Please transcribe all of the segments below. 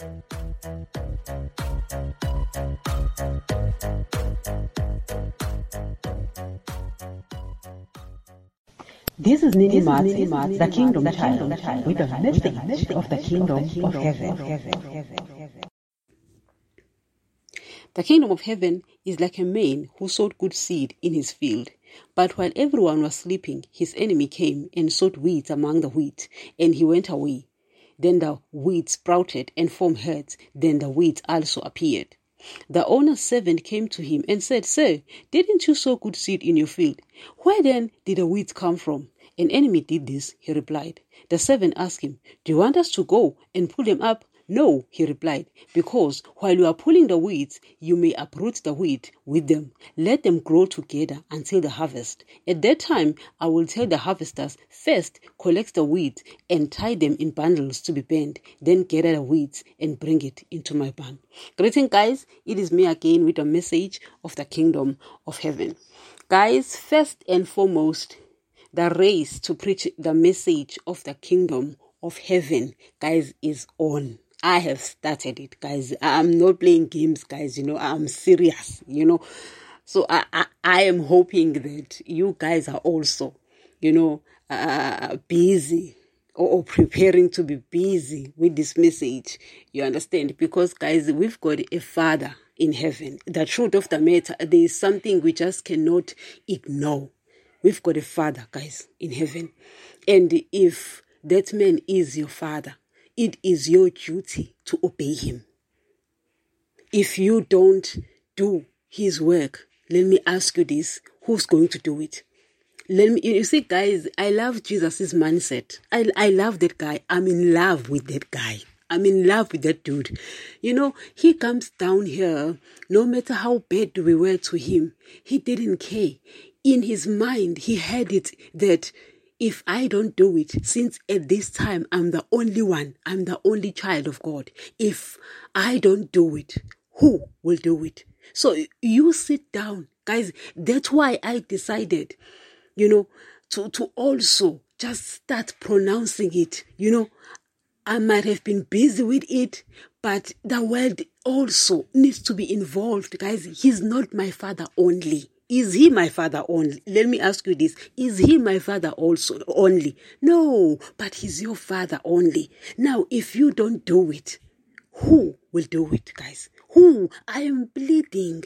This is Nini Mats, the Kingdom Child, with the message of the Kingdom of Heaven. The kingdom of heaven is like a man who sowed good seed in his field. But while everyone was sleeping, his enemy came and sowed weeds among the wheat, and he went away. Then the weeds sprouted and formed heads. Then the weeds also appeared. The owner's servant came to him and said, Sir, didn't you sow good seed in your field? Where then did the weeds come from? An enemy did this, he replied. The servant asked him, Do you want us to go and pull them up? No, he replied, because while you are pulling the weeds, you may uproot the wheat with them. Let them grow together until the harvest. At that time, I will tell the harvesters, first collect the wheat and tie them in bundles to be burned, then gather the weeds and bring it into my barn. Greeting, guys. It is me again with a message of the kingdom of heaven. Guys, first and foremost, the race to preach the message of the kingdom of heaven, guys, is on. I have started it, guys. I'm not playing games, guys. You know, I'm serious, you know. So I, I, I am hoping that you guys are also, you know, uh, busy or, or preparing to be busy with this message. You understand? Because, guys, we've got a Father in heaven. The truth of the matter, there is something we just cannot ignore. We've got a Father, guys, in heaven. And if that man is your Father, it is your duty to obey him. If you don't do his work, let me ask you this who's going to do it? Let me, you see, guys, I love Jesus' mindset. I, I love that guy. I'm in love with that guy. I'm in love with that dude. You know, he comes down here, no matter how bad we were to him, he didn't care. In his mind, he had it that if I don't do it, since at this time I'm the only one, I'm the only child of God, if I don't do it, who will do it? So you sit down, guys. That's why I decided, you know, to, to also just start pronouncing it. You know, I might have been busy with it, but the world also needs to be involved, guys. He's not my father only. Is he my father only? Let me ask you this. Is he my father also only? No, but he's your father only. Now, if you don't do it, who will do it, guys? Who? I am pleading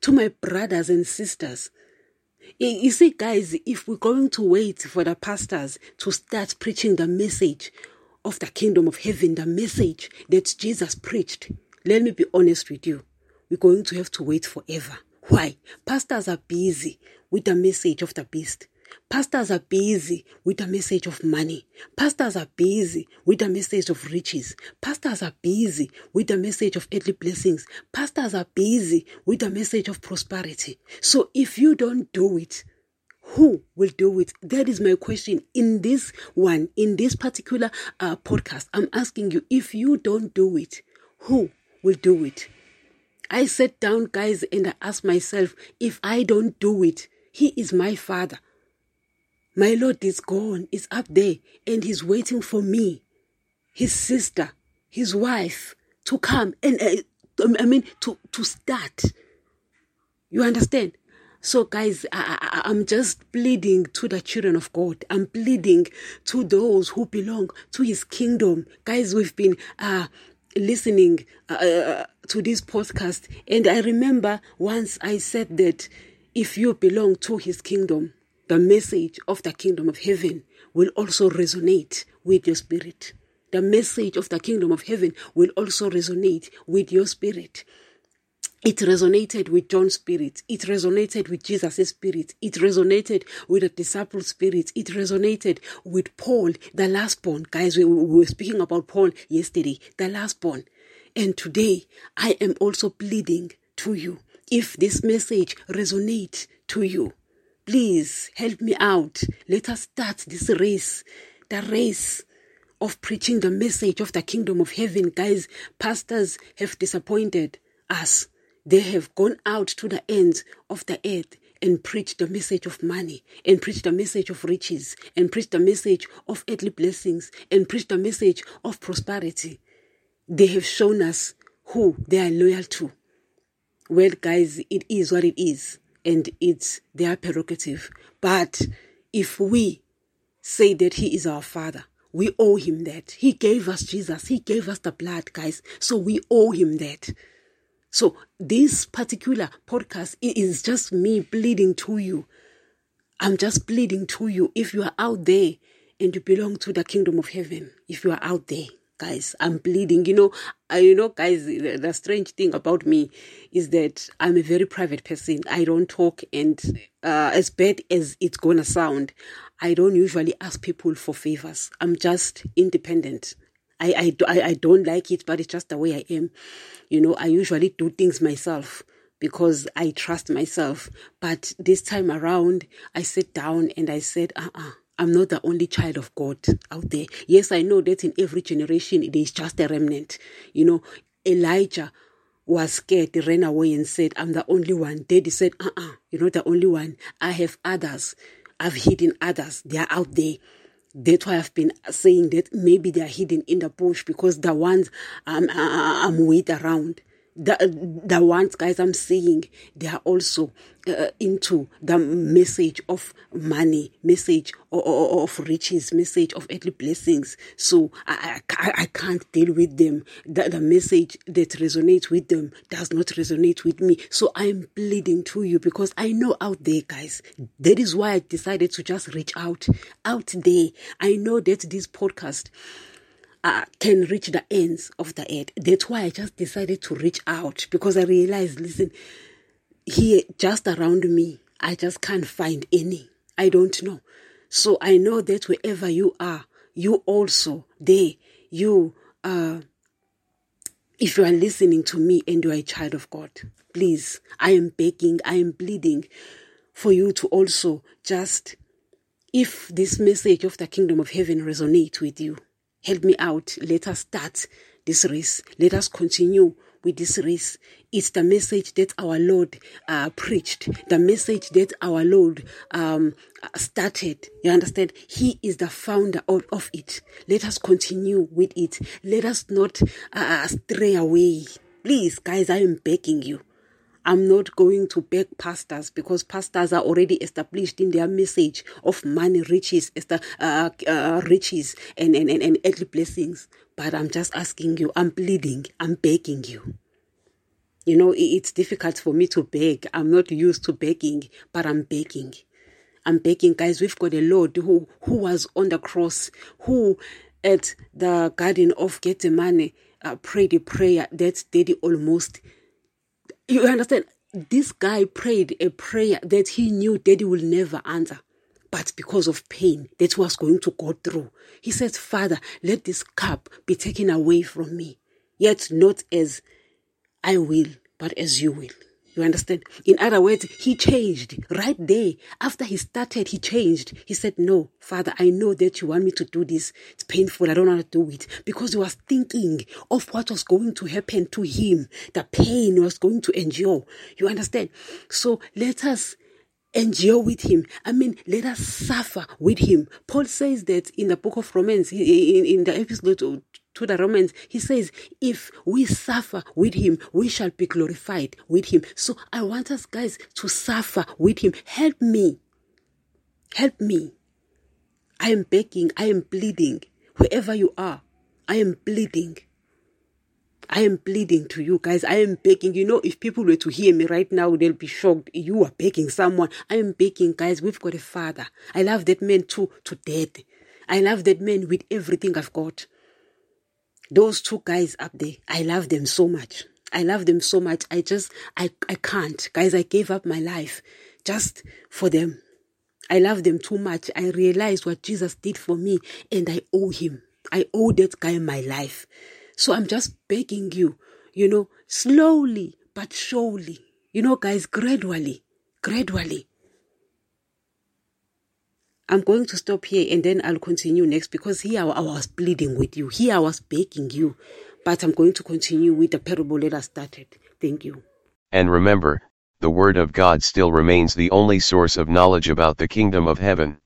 to my brothers and sisters. You see, guys, if we're going to wait for the pastors to start preaching the message of the kingdom of heaven, the message that Jesus preached, let me be honest with you, we're going to have to wait forever. Why? Pastors are busy with the message of the beast. Pastors are busy with the message of money. Pastors are busy with the message of riches. Pastors are busy with the message of earthly blessings. Pastors are busy with the message of prosperity. So if you don't do it, who will do it? That is my question in this one, in this particular uh, podcast. I'm asking you if you don't do it, who will do it? I sat down, guys, and I asked myself, if I don't do it, He is my Father. My Lord is gone, is up there, and He's waiting for me, His sister, His wife, to come and uh, I mean to to start. You understand? So, guys, I, am just pleading to the children of God. I'm pleading to those who belong to His kingdom. Guys, we've been uh, listening uh, uh, to this podcast, and I remember once I said that if you belong to His kingdom, the message of the kingdom of heaven will also resonate with your spirit. The message of the kingdom of heaven will also resonate with your spirit. It resonated with John's spirit. It resonated with Jesus' spirit. It resonated with the disciples' spirit. It resonated with Paul, the last born. Guys, we, we were speaking about Paul yesterday, the last born. And today, I am also pleading to you. If this message resonates to you, please help me out. Let us start this race, the race of preaching the message of the kingdom of heaven. Guys, pastors have disappointed us. They have gone out to the ends of the earth and preached the message of money, and preached the message of riches, and preached the message of earthly blessings, and preached the message of prosperity. they have shown us who they are loyal to. Well, guys, it is what it is, and it's their prerogative. But if we say that He is our Father, we owe Him that. He gave us Jesus, He gave us the blood, guys. So we owe Him that. So this particular podcast is just me pleading to you. I'm just pleading to you. If you are out there and you belong to the kingdom of heaven, if you are out there, guys, I'm pleading. You know, uh, you know, guys, the, the, strange thing about me is that I'm a very private person. I don't talk, and uh, as bad as it's gonna sound, I don't usually ask people for favors. I'm just independent. I, I, I don't like it, but it's just the way I am. You know, I usually do things myself because I trust myself. But this time around, I sat down and I said, uh uh-uh, uh, I'm not the only child of God out there. Yes, I know that in every generation it is just a remnant. You know, Elijah was scared, he ran away and said, I'm the only one. Daddy said, uh uh-uh, uh, you're not the only one. I have others. I've hidden others. They are out there. That's why I've been saying that maybe they are hidden in the bush because the ones I'm, I'm with around, the, the ones guys I'm seeing, they are also uh, into the message of money, message of, of riches, message of earthly blessings. So I, I, I can't deal with them. The, the message that resonates with them does not resonate with me. So I'm pleading to you because I know out there, guys, that is why I decided to just reach out, out there. I know that this podcast uh, can reach the ends of the earth. That's why I just decided to reach out because I realized, listen, here just around me, I just can't find any. I don't know. So I know that wherever you are, you also there, you uh if you are listening to me and you are a child of God, please, I am begging, I am pleading for you to also just if this message of the kingdom of heaven resonates with you, help me out. Let us start this race. Let us continue with this race. It's the message that our Lord uh, preached, the message that our Lord um, started. You understand? He is the founder of, of, it. Let us continue with it. Let us not uh, stray away. Please, guys, I am begging you. I'm not going to beg pastors because pastors are already established in their message of money, riches, uh, uh, riches, and, and, and, and earthly blessings. But I'm just asking you, I'm pleading, I'm begging you. You know, it's difficult for me to beg. I'm not used to begging, but I'm begging. I'm begging, guys. We've got a Lord who who was on the cross, who at the Garden of Gethsemane uh, prayed a prayer that Daddy almost you understand? This guy prayed a prayer that he knew daddy will never answer. But because of pain that was going to go through, he said, Father, let this cup be taken away from me. Yet not as I will, but as you will. You understand? In other words, he changed right there. After he started, he changed. He said, No, Father, I know that you want me to do this. It's painful. I don't want to do it. Because he was thinking of what was going to happen to him, the pain he was going to endure. You understand? So let us endure with him. I mean, let us suffer with him. Paul says that in the book of Romans, in, in the epistle to the Romans, he says, if we suffer with him, we shall be glorified with him. So I want us guys to suffer with him. Help me. Help me. I am begging, I am pleading. Wherever you are, I am pleading. I am pleading to you guys. I am begging. You know, if people were to hear me right now, they'll be shocked. You are begging someone. I am begging, guys. We've got a father. I love that man too, to death. I love that man with everything I've got. Those two guys up there, I love them so much. I love them so much. I just, I, I can't. Guys, I gave up my life just for them. I love them too much. I realized what Jesus did for me and I owe him. I owe that guy my life. So I'm just begging you, you know, slowly but surely, you know, guys, gradually, gradually, I'm going to stop here and then I'll continue next because here I was pleading with you. Here I was begging you. But I'm going to continue with the parable that I started. Thank you. And remember, the Word of God still remains the only source of knowledge about the kingdom of heaven.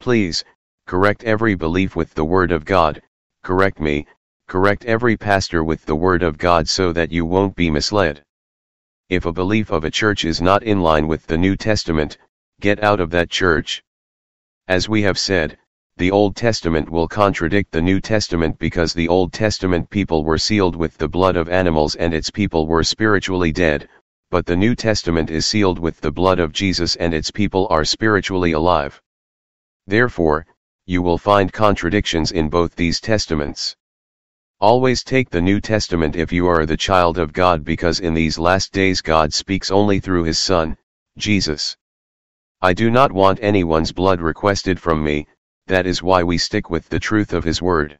Please, correct every belief with the Word of God, correct me, Correct every pastor with the word of God so that you won't be misled. If a belief of a church is not in line with the New Testament, get out of that church. As we have said, the Old Testament will contradict the New Testament because the Old Testament people were sealed with the blood of animals and its people were spiritually dead, but the New Testament is sealed with the blood of Jesus and its people are spiritually alive. Therefore, you will find contradictions in both these testaments. Always take the New Testament if you are the child of God because in these last days God speaks only through his Son, Jesus. I do not want anyone's blood requested from me, that is why we stick with the truth of his word.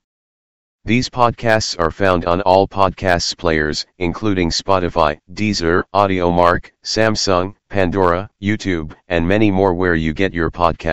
These podcasts are found on all podcasts players, including Spotify, Deezer, Audiomack, Samsung, Pandora, YouTube, and many more where you get your podcast.